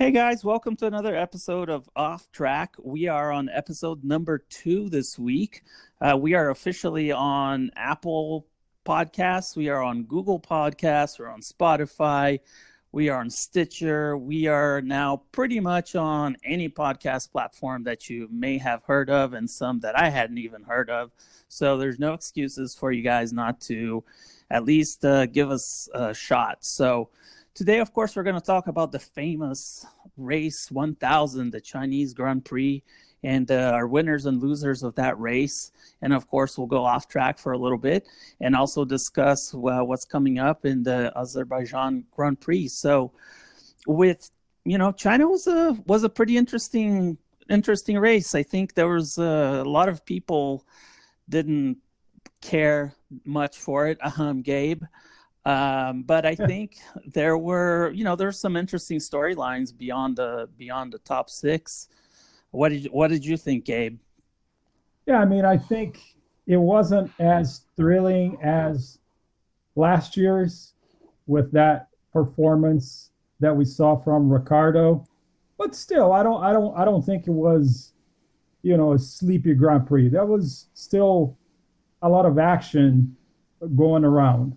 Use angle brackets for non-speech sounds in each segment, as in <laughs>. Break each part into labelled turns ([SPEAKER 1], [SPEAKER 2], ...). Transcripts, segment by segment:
[SPEAKER 1] Hey guys, welcome to another episode of Off Track. We are on episode number two this week. Uh, we are officially on Apple Podcasts, we are on Google Podcasts, we're on Spotify, we are on Stitcher, we are now pretty much on any podcast platform that you may have heard of, and some that I hadn't even heard of. So there's no excuses for you guys not to at least uh, give us a shot. So Today, of course, we're going to talk about the famous race 1000, the Chinese Grand Prix, and uh, our winners and losers of that race. And of course, we'll go off track for a little bit and also discuss uh, what's coming up in the Azerbaijan Grand Prix. So, with you know, China was a was a pretty interesting interesting race. I think there was uh, a lot of people didn't care much for it. <laughs> Um, Gabe. Um, but I think there were, you know, there's some interesting storylines beyond the beyond the top six. What did what did you think, Gabe?
[SPEAKER 2] Yeah, I mean, I think it wasn't as thrilling as last year's with that performance that we saw from Ricciardo. But still, I don't, I don't, I don't think it was, you know, a sleepy Grand Prix. That was still a lot of action going around.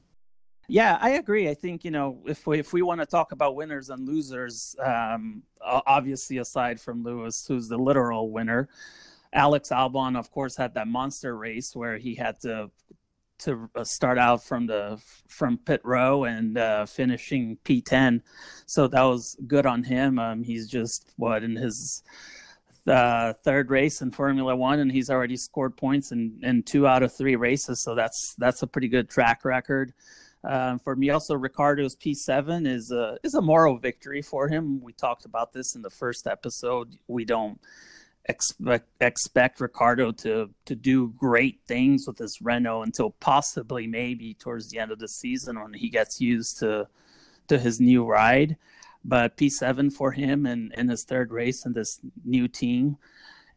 [SPEAKER 1] Yeah, I agree. I think you know if we if we want to talk about winners and losers, um, obviously aside from Lewis, who's the literal winner, Alex Albon, of course, had that monster race where he had to to uh, start out from the from pit row and uh, finishing P10. So that was good on him. Um, he's just what in his uh, third race in Formula One, and he's already scored points in, in two out of three races. So that's that's a pretty good track record. Um, for me, also Ricciardo's P7 is a is a moral victory for him. We talked about this in the first episode. We don't expect expect Ricciardo to to do great things with this Renault until possibly maybe towards the end of the season when he gets used to to his new ride. But P7 for him and in his third race in this new team,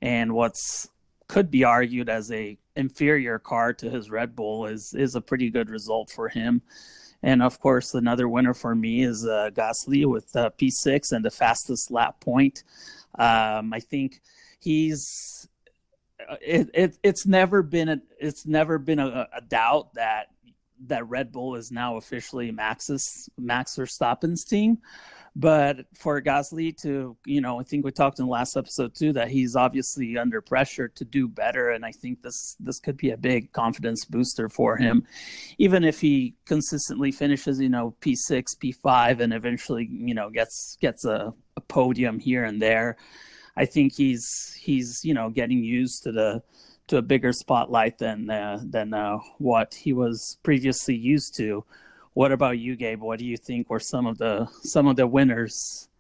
[SPEAKER 1] and what's could be argued as a inferior car to his Red Bull is is a pretty good result for him. And of course, another winner for me is uh, Gasly with uh, P6 and the fastest lap point. Um, I think he's uh, it, it, it's never been a it's never been a, a doubt that that Red Bull is now officially Max's Max Verstappen's team. But for Gasly to, you know, I think we talked in the last episode too that he's obviously under pressure to do better, and I think this this could be a big confidence booster for him, even if he consistently finishes, you know, P six, P five, and eventually, you know, gets gets a, a podium here and there. I think he's he's you know getting used to the to a bigger spotlight than uh, than uh, what he was previously used to. What about you, Gabe? What do you think were some of the some of the winners?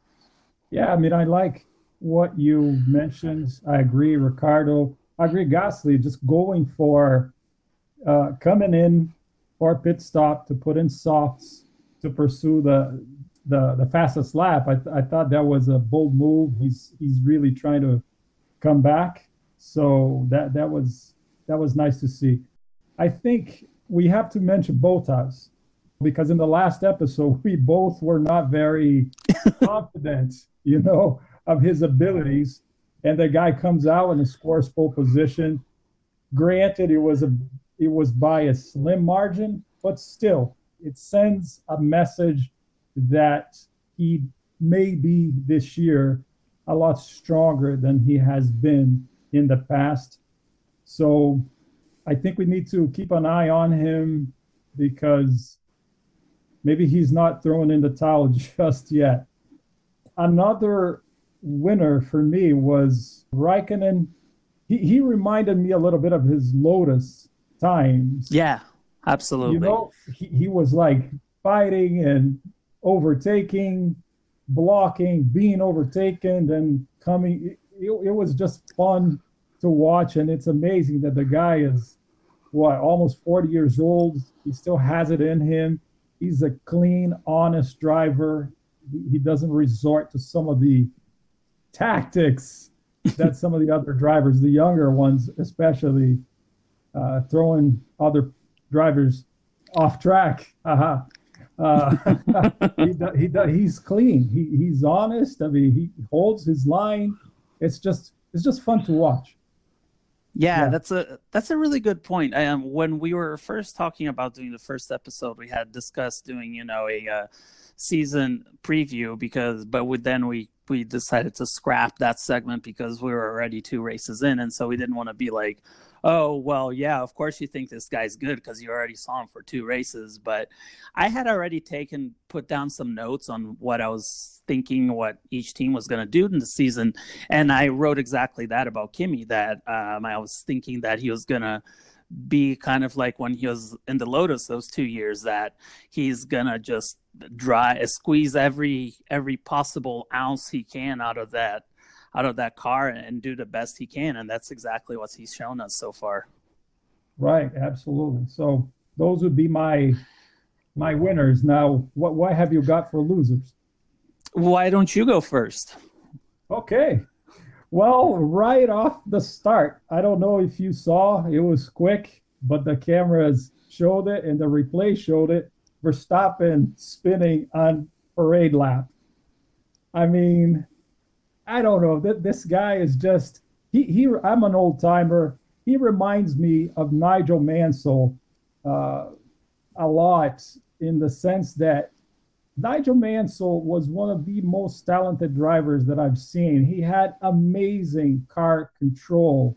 [SPEAKER 2] Yeah, I mean, I like what you mentioned. I agree, Ricciardo. I agree, Gasly. Just going for uh, coming in for a pit stop to put in softs to pursue the the the fastest lap. I, th- I thought that was a bold move. He's he's really trying to come back. So that that was that was nice to see. I think we have to mention Bottas because in the last episode we both were not very <laughs> confident, you know, of his abilities. And the guy comes out and scores pole position. Granted, it was a it was by a slim margin, but still, it sends a message that he may be this year a lot stronger than he has been in the past. So I think we need to keep an eye on him because maybe he's not throwing in the towel <laughs> just yet. Another winner for me was Raikkonen. He, he reminded me a little bit of his Lotus times.
[SPEAKER 1] Yeah, absolutely.
[SPEAKER 2] You know, he, he was like fighting and overtaking, blocking, being overtaken, then coming. It, it was just fun to watch, and it's amazing that the guy is what almost 40 years old. He still has it in him he's a clean, honest driver. He doesn't resort to some of the tactics that <laughs> some of the other drivers, the younger ones especially, uh, throwing other drivers off track. Uh-huh. Uh, <laughs> he, he, he's clean. He, he's honest. I mean, he holds his line. It's just it's just fun to watch.
[SPEAKER 1] Yeah, yeah, that's a that's a really good point. Um, when we were first talking about doing the first episode, we had discussed doing you know a uh, season preview because, but we, then we we decided to scrap that segment because we were already two races in, and so we didn't want to be like, oh well yeah of course you think this guy's good because you already saw him for two races but i had already taken put down some notes on what i was thinking what each team was going to do in the season and i wrote exactly that about kimi that um, i was thinking that he was going to be kind of like when he was in the lotus those two years that he's gonna just dry squeeze every every possible ounce he can out of that out of that car and do the best he can. And that's exactly what he's shown us so far.
[SPEAKER 2] Right, absolutely. So those would be my my winners. Now, what what have you got for losers?
[SPEAKER 1] Why don't you go first?
[SPEAKER 2] Okay. Well, right off the start, I don't know if you saw, it was quick, but the cameras showed it and the replay showed it. Verstappen spinning on parade lap. I mean, I don't know. This guy is just he he. I'm an old timer. He reminds me of Nigel Mansell uh, a lot in the sense that Nigel Mansell was one of the most talented drivers that I've seen. He had amazing car control,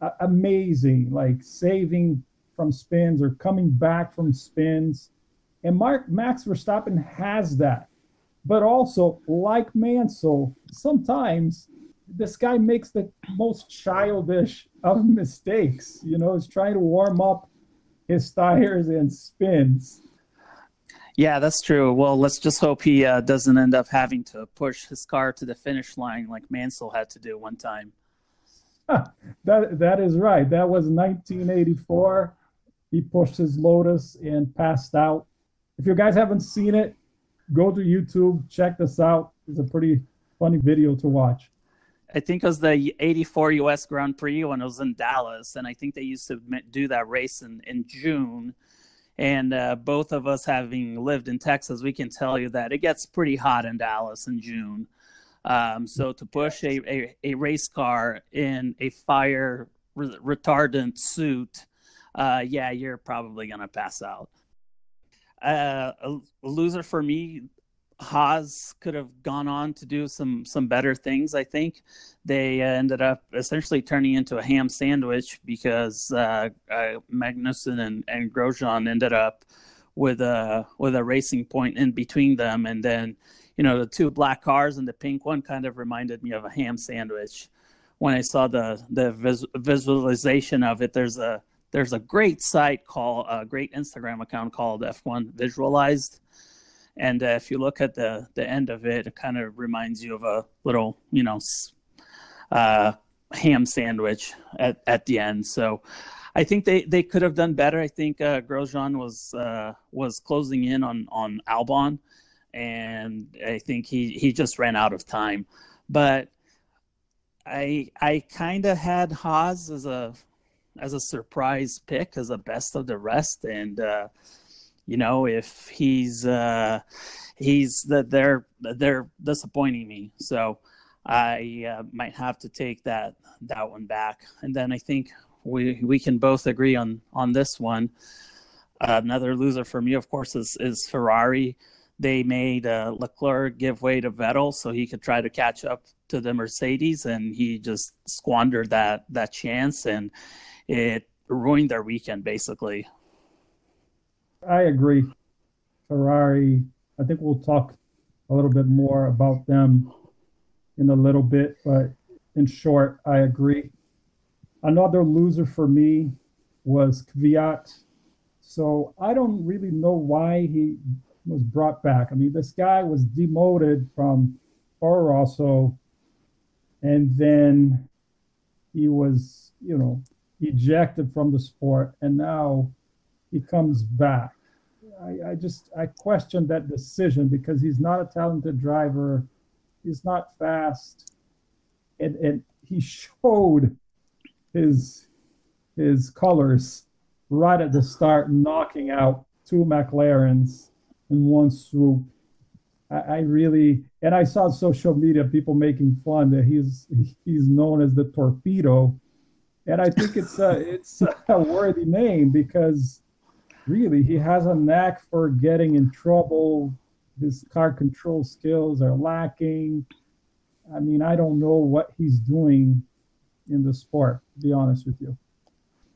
[SPEAKER 2] uh, amazing, like saving from spins or coming back from spins. And Mark Max Verstappen has that but also like Mansell, sometimes this guy makes the most childish of mistakes. You know, he's trying to warm up his tires and spins.
[SPEAKER 1] Yeah, that's true. Well, let's just hope he uh, doesn't end up having to push his car to the finish line like Mansell had to do one time.
[SPEAKER 2] that that is right. That was 1984. He pushed his Lotus and passed out. If you guys haven't seen it, go to YouTube, check this out. It's a pretty funny video to watch.
[SPEAKER 1] I think it was the 84 US Grand Prix when it was in Dallas. And I think they used to do that race in, in June. And uh, both of us having lived in Texas, we can tell you that it gets pretty hot in Dallas in June. Um, so to push a, a, a, race car in a fire re- retardant suit, uh, yeah, you're probably going to pass out. Uh, a, loser for me. Haas could have gone on to do some some better things. I think they uh, ended up essentially turning into a ham sandwich because uh, uh, Magnussen and, and Grosjean ended up with a with a racing point in between them, and then you know the two black cars and the pink one kind of reminded me of a ham sandwich. When I saw the the vis- visualization of it, there's a there's a great site called a great Instagram account called F1 Visualized, and uh, if you look at the the end of it, it kind of reminds you of a little you know uh, ham sandwich at at the end. So. I think they, they could have done better. I think uh, Grosjean was uh, was closing in on on Albon, and I think he, he just ran out of time. But I I kind of had Haas as a as a surprise pick as a best of the rest. And uh, you know, if he's uh, he's that they're they're disappointing me, so I uh, might have to take that that one back. And then I think we we can both agree on on this one. Uh, another loser for me, of course, is is Ferrari. They made uh, Leclerc give way to Vettel so he could try to catch up to the Mercedes, and he just squandered that that chance. And it ruined their weekend basically.
[SPEAKER 2] I agree. Ferrari, I think we'll talk a little bit more about them in a little bit, but in short, I agree. Another loser for me was Kvyat. So I don't really know why he was brought back. I mean, this guy was demoted from Toro Rosso, and then he was, you know, ejected from the sport, and now he comes back. I, I just I question that decision because he's not a talented driver, he's not fast, and and he <laughs> showed his his colors right at the start, knocking out two McLarens in one swoop. I, I really, and I saw social media people making fun that he's he's known as the torpedo, and I think it's a it's <laughs> a worthy name because really he has a knack for getting in trouble. His car control skills are lacking. I mean, I don't know what he's doing in the sport. To be honest with you.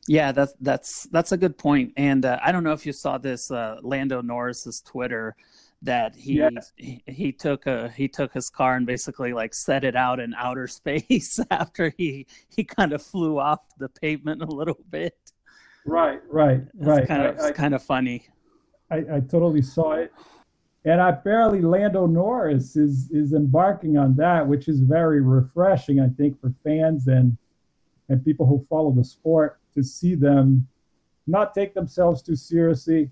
[SPEAKER 1] Yeah, that's that's that's a good point. And uh, I don't know if you saw this uh, Lando Norris's Twitter that he, yes. he, he took a he took his car and basically like set it out in outer <laughs> space after he he kind of flew off the pavement a little bit.
[SPEAKER 2] Right, right, right.
[SPEAKER 1] Kind of, I, I, kind of funny.
[SPEAKER 2] I, I totally saw it, and apparently Lando Norris is is embarking on that, which is very refreshing, I think, for fans and and people who follow the sport to see them not take themselves too seriously,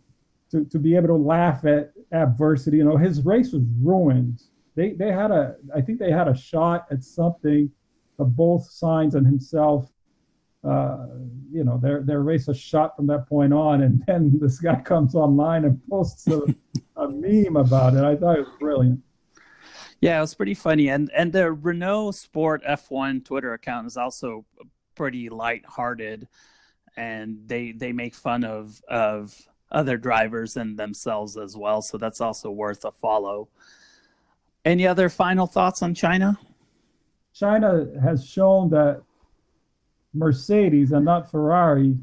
[SPEAKER 2] to, to be able to laugh at adversity. You know, his race was ruined. They they had a I think they had a shot at something of both Sainz and himself. Uh, you know, their their race a shot from that point on, and <laughs> then this guy comes online and posts a, a meme about it. I thought it was brilliant.
[SPEAKER 1] Yeah, it was pretty funny, and and the Renault Sport F1 Twitter account is also pretty light-hearted, and they they make fun of of other drivers and themselves as well. So that's also worth a follow. Any other final thoughts on China?
[SPEAKER 2] China has shown that Mercedes and not Ferrari,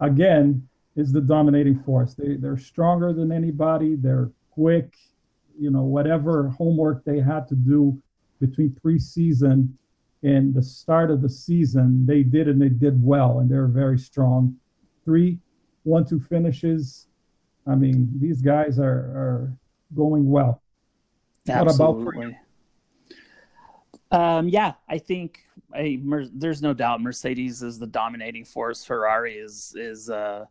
[SPEAKER 2] again, is the dominating force. They, they're stronger than anybody. They're quick. You know, whatever homework they had to do between preseason and the start of the season, they did and they did well, and they're very strong. Three one two finishes. I mean, these guys are, are going well.
[SPEAKER 1] Absolutely. What about for you? Um, yeah, I think I, Mer- there's no doubt Mercedes is the dominating force. Ferrari is is uh,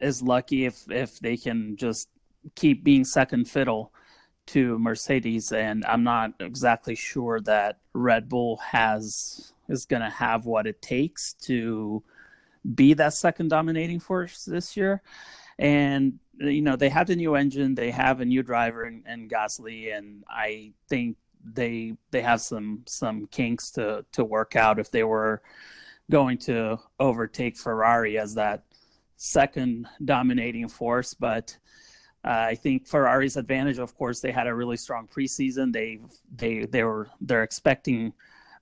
[SPEAKER 1] is lucky if if they can just keep being second fiddle to Mercedes, and I'm not exactly sure that Red Bull has is going to have what it takes to be that second dominating force this year. And you know they have the new engine, they have a new driver in Gasly, and I think they they have some some kinks to to work out if they were going to overtake Ferrari as that second dominating force. But uh, I think Ferrari's advantage, of course, they had a really strong preseason. They they they were they're expecting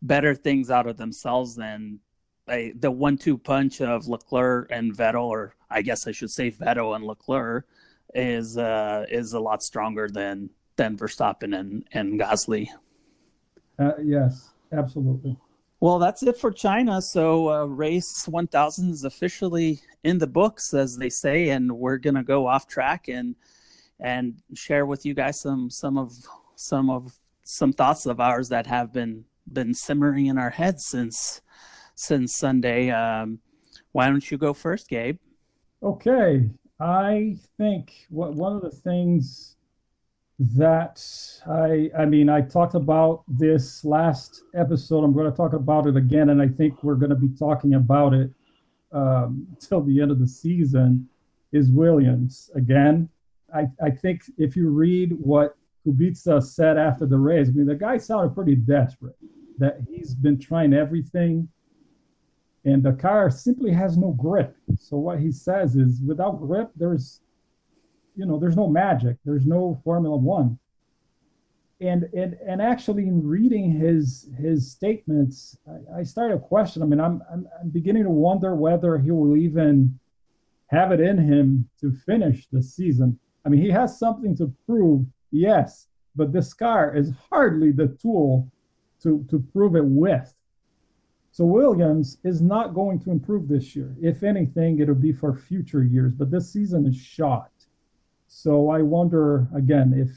[SPEAKER 1] better things out of themselves than the one-two punch of Leclerc and Vettel, or I guess I should say Vettel and Leclerc, is uh, is a lot stronger than than Verstappen and and Gasly.
[SPEAKER 2] Uh, yes, absolutely.
[SPEAKER 1] Well, that's it for China. So uh, race 1000 is officially in the books, as they say, and we're gonna go off track and and share with you guys some some of some of some thoughts of ours that have been been simmering in our heads since since Sunday. Um, why don't you go first, Gabe?
[SPEAKER 2] Okay, I think what one of the things that I I mean I talked about this last episode. I'm going to talk about it again, and I think we're going to be talking about it um, <laughs> till the end of the season. Is Williams again? I I think if you read what Kubica said after the race, I mean the guy sounded pretty desperate. That he's been trying everything and the car simply has no grip. So what he says is, without grip, there's, you know, there's no magic. There's no Formula One. And and and actually, in reading his his statements, I, I started to question. I mean, I'm, I'm I'm beginning to wonder whether he will even have it in him to finish the season. I mean, he has something to prove, yes, but this car is hardly the tool to to prove it with. So Williams is not going to improve this year. If anything, it'll be for future years. But this season is shot. So I wonder again if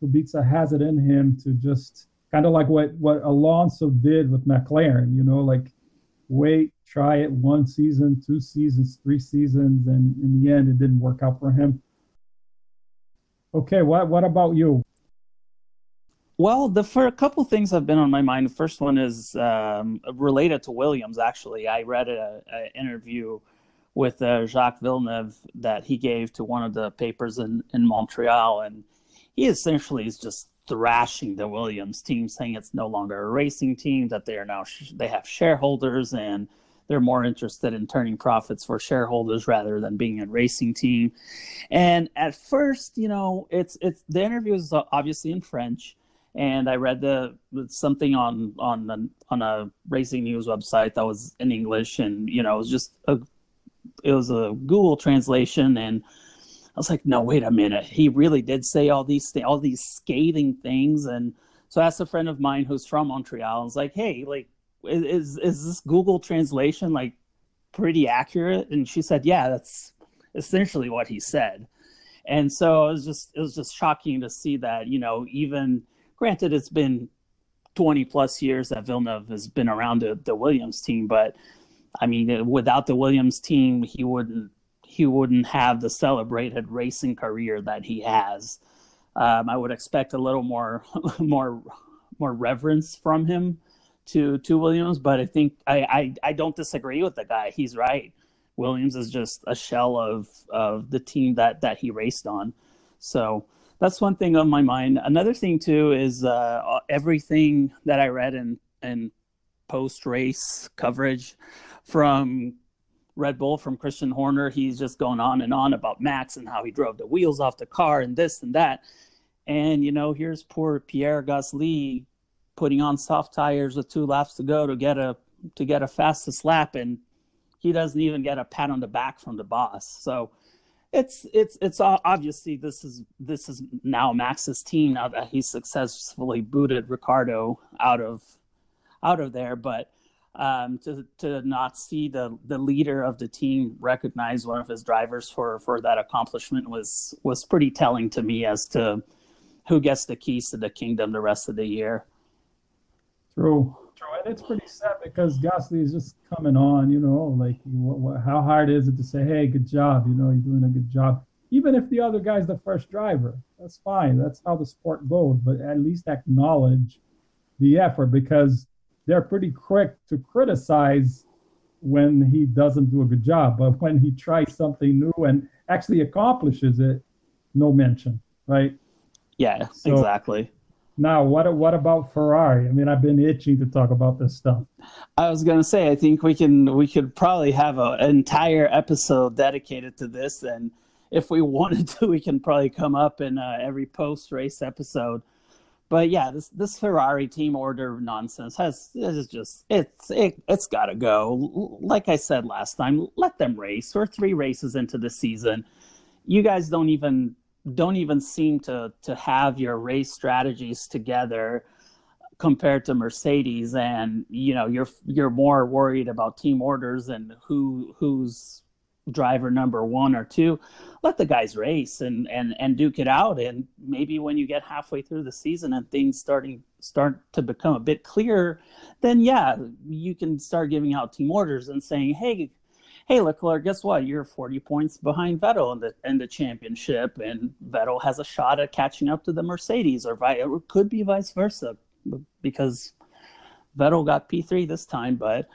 [SPEAKER 2] Kubica has it in him to just kind of like what what Alonso did with McLaren. You know, like wait, try it one season, two seasons, three seasons, and in the end, it didn't work out for him. Okay, what what about you?
[SPEAKER 1] Well, the for a couple things have been on my mind. The first one is um, related to Williams. Actually, I read an interview with uh, Jacques Villeneuve that he gave to one of the papers in, in Montreal. And he essentially is just thrashing the Williams team, saying it's no longer a racing team, that they are now, sh- they have shareholders and they're more interested in turning profits for shareholders rather than being a racing team. And at first, you know, it's, it's, the interview is obviously in French and I read the something on on on a racing news website that was in English, and you know it was just a it was a Google translation, and I was like, no, wait a minute, he really did say all these th- all these scathing things, and so I asked a friend of mine who's from Montreal, I was like, hey, like, is is this Google translation like pretty accurate? And she said, yeah, that's essentially what he said, and so it was just it was just shocking to see that you know even granted it's been 20 plus years that Villeneuve has been around the, the Williams team, but I mean, without the Williams team, he wouldn't he wouldn't have the celebrated racing career that he has. Um, I would expect a little more <laughs> more more reverence from him to to Williams, but I think I, I, I don't disagree with the guy. He's right. Williams is just a shell of of the team that that he raced on. So that's one thing on my mind. Another thing too is uh, everything that I read in in post race coverage from Red Bull from Christian Horner. He's just going on and on about Max and how he drove the wheels off the car and this and that. And you know, here's poor Pierre Gasly putting on soft tires with two laps to go to get a to get a fastest lap, and he doesn't even get a pat on the back from the boss. So it's it's it's obviously this is this is now Max's team now that he successfully booted Ricciardo out of out of there, but um, to to not see the the leader of the team recognize one of his drivers for for that accomplishment was was pretty telling to me as to who gets the keys to the kingdom the rest of the year.
[SPEAKER 2] True, true, and it's pretty sad because Gasly is just coming on. You know, like what, what, how hard is it to say, "Hey, good job," you know, you're doing a good job. Even if the other guy's the first driver, that's fine. That's how the sport goes. But at least acknowledge the effort because they're pretty quick to criticize when he doesn't do a good job, but when he tries something new and actually accomplishes it, no mention, right?
[SPEAKER 1] Yeah, so, exactly.
[SPEAKER 2] Now, what what about Ferrari? I mean, I've been itching to talk about this stuff.
[SPEAKER 1] I was gonna say, I think we can we could probably have an entire episode dedicated to this, and if we <laughs> wanted to, we can probably come up in uh, every post race episode but yeah, this this Ferrari team order nonsense has is just it's it, it's got to go. Like I said last time, let them race. We're three races into the season. You guys don't even don't even seem to to have your race strategies together compared to Mercedes and you know you're you're more worried about team orders and who who's driver number one or two, let the guys race and and and duke it out. And maybe when you get halfway through the season and things starting start to become a bit clearer, then yeah, you can start giving out team orders and saying, hey. Hey Leclerc, guess what? You're 40 points behind Vettel in the in the championship, and Vettel has a shot at catching up to the Mercedes, or, or could be vice versa, because Vettel got P3 this time, but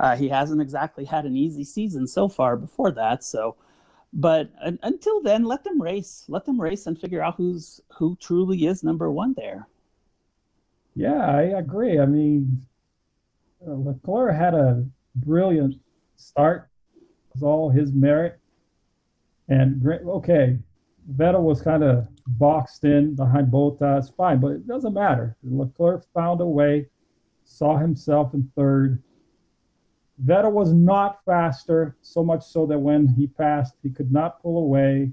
[SPEAKER 1] uh, he hasn't exactly had an easy season so far before that. So, but uh, until then, let them race. Let them race and figure out who's who truly is number one there.
[SPEAKER 2] Yeah, I agree. I mean, uh, Leclerc had a brilliant start. It was all his merit. And okay, Vettel was kind of boxed in behind Bottas, fine, but it doesn't matter. Leclerc found a way, saw himself in third, Vettel was not faster, so much so that when he passed, he could not pull away.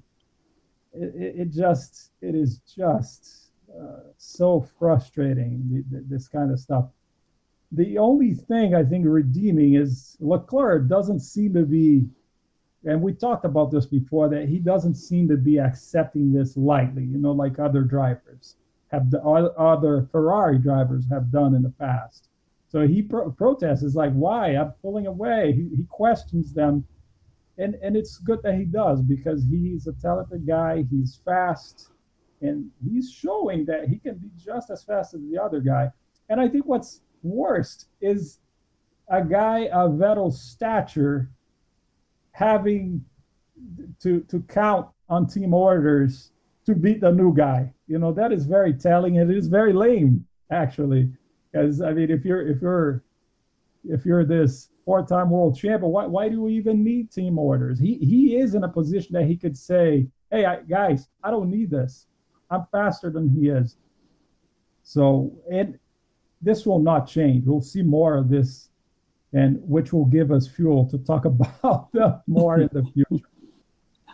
[SPEAKER 2] It, it, it just, it is just uh, so frustrating, this kind of stuff. The only thing I think redeeming is Leclerc doesn't seem to be, and we talked about this before, that he doesn't seem to be accepting this lightly, you know, like other drivers have, the, other Ferrari drivers have done in the past so he pro- protests. Is like, why? I'm pulling away. He, he questions them, and and it's good that he does because he's a talented guy. He's fast, and he's showing that he can be just as fast as the other guy. And I think what's worst is a guy of Vettel's stature having to to count on team orders to beat the new guy. You know, that is very telling and it is very lame actually. Because I mean if you're if you're if you're this four-time world champion, why why do we even need team orders? He he is in a position that he could say, "Hey, I, guys, I don't need this. I'm faster than he is." So, and this will not change. We'll see more of this, and which will give us fuel to talk <laughs> about them more in the future.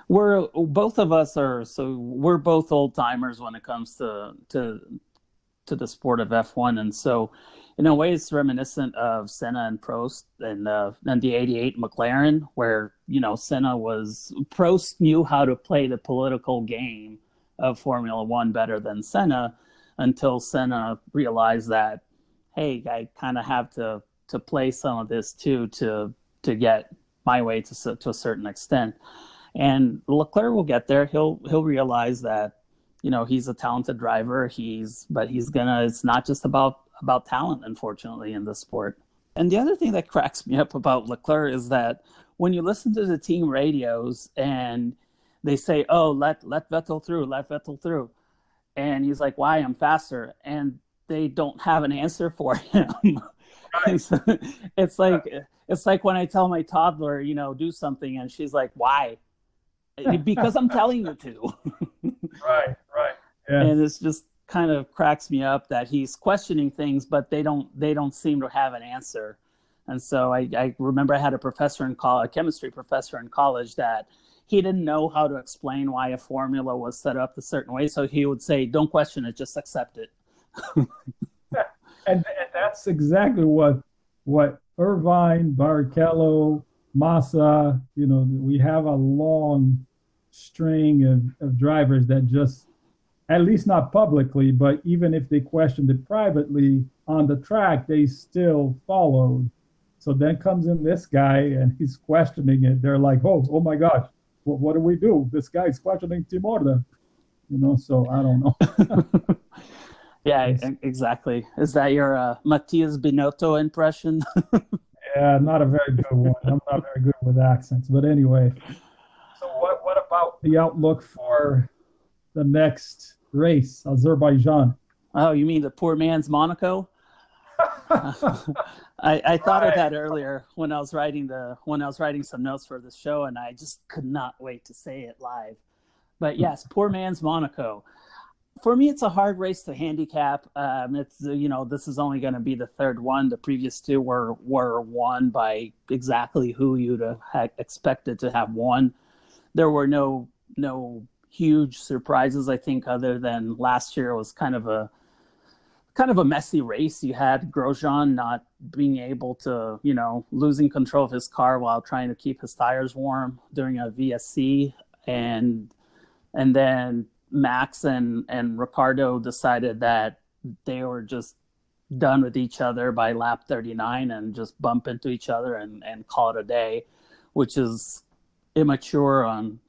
[SPEAKER 1] We're both of us are so we're both old timers when it comes to to to the sport of F1, and so in a way it's reminiscent of Senna and Prost and uh, and the '88 McLaren, where you know Senna was Prost knew how to play the political game of Formula One better than Senna, until Senna realized that hey, I kind of have to to play some of this too to to get my way to to a certain extent. And Leclerc will get there. He'll he'll realize that you know he's a talented driver. He's but he's gonna. It's not just about about talent, unfortunately, in this sport. And the other thing that cracks me up about Leclerc is that when you listen to the team radios and they say, "Oh, let let Vettel through, let Vettel through," and he's like, "Why? I'm faster," and they don't have an answer for <laughs> him. it's, it's like it's like when I tell my toddler, you know, do something, and she's like, "Why?" <laughs> because I'm telling you to. <laughs>
[SPEAKER 2] right, right.
[SPEAKER 1] Yeah. And it's just kind of cracks me up that he's questioning things, but they don't they don't seem to have an answer. And so I, I remember I had a professor in college, a chemistry professor in college, that he didn't know how to explain why a formula was set up a certain way. So he would say, "Don't question it, just accept it." <laughs>
[SPEAKER 2] and, and that's exactly what what Irvine, Barrichello, Massa, you know, we have a long string of, of drivers that just, at least not publicly, but even if they questioned it privately on the track, they still followed. So then comes in this guy and he's questioning it. They're like, oh, oh my gosh, what, what do we do? This guy's questioning Team Order. You know, so I don't know. <laughs>
[SPEAKER 1] Yeah, exactly. Is that your uh, Matthias Binotto impression? <laughs>
[SPEAKER 2] yeah, not a very good one. I'm not very good with accents, but anyway. So, what what about the outlook for the next race, Azerbaijan?
[SPEAKER 1] Oh, you mean the poor man's Monaco? <laughs> I, I thought right. of that earlier when I was writing the when I was writing some notes for the show, and I just could not wait to say it live. But yes, poor man's Monaco for me, it's a hard race to handicap. Um, it's you know this is only going to be the third one. The previous two were were won by exactly who you'd have expected to have won. There were no no huge surprises. I think other than last year was kind of a kind of a messy race. You had Grosjean not being able to you know losing control of his car while trying to keep his tires warm during a VSC and and then Max and and Ricciardo decided that they were just done with each other by lap 39 and just bump into each other and and call it a day, which is immature on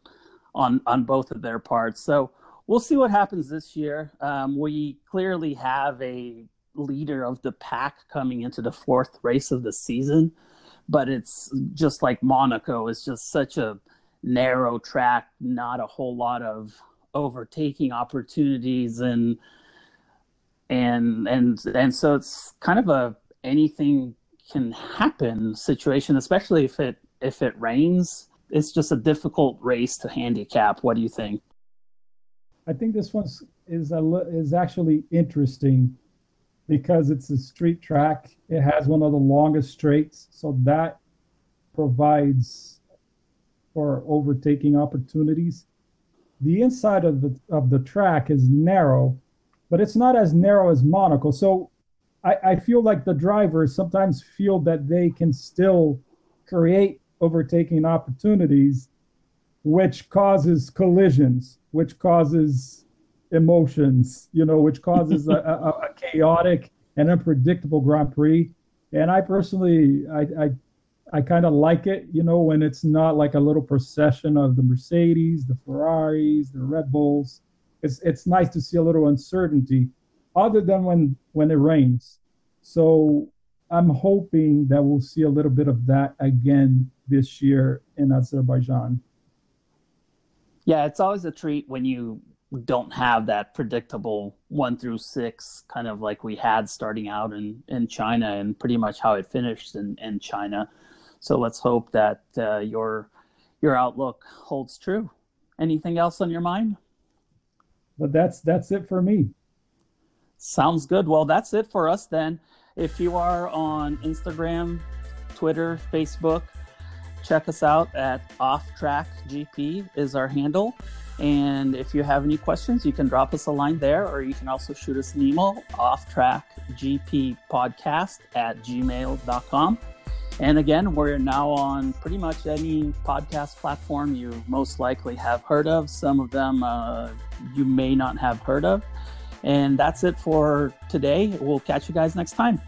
[SPEAKER 1] on on both of their parts. So we'll see what happens this year. Um, we clearly have a leader of the pack coming into the fourth race of the season, but it's just like Monaco is just such a narrow track, not a whole lot of overtaking opportunities and and and and so it's kind of a anything can happen situation especially if it if it rains it's just a difficult race to handicap. What do you think?
[SPEAKER 2] I think this one is a is actually interesting because it's a street track. It has one of the longest straights so that provides for overtaking opportunities. The inside of the of the track is narrow, but it's not as narrow as Monaco. So I, I feel like the drivers sometimes feel that they can still create overtaking opportunities, which causes collisions, which causes emotions, you know, which causes a, a, a chaotic and unpredictable Grand Prix. And I personally, I, I I kind of like it, you know, when it's not like a little procession of the Mercedes, the Ferraris, the Red Bulls. It's it's nice to see a little uncertainty, other than when when it rains. So I'm hoping that we'll see a little bit of that again this year in Azerbaijan.
[SPEAKER 1] Yeah, it's always a treat when you don't have that predictable one through six kind of like we had starting out in, in China and pretty much how it finished in, in China. So let's hope that uh, your your outlook holds true. Anything else on your mind?
[SPEAKER 2] But that's that's it for me.
[SPEAKER 1] Sounds good. Well, that's it for us then. If you are on Instagram, Twitter, Facebook, check us out at Off Track GP is our handle. And if you have any questions, you can drop us a line there, or you can also shoot us an email, off track GP podcast at gmail.com. And again, we're now on pretty much any podcast platform you most likely have heard of. Some of them uh, you may not have heard of. And that's it for today. We'll catch you guys next time.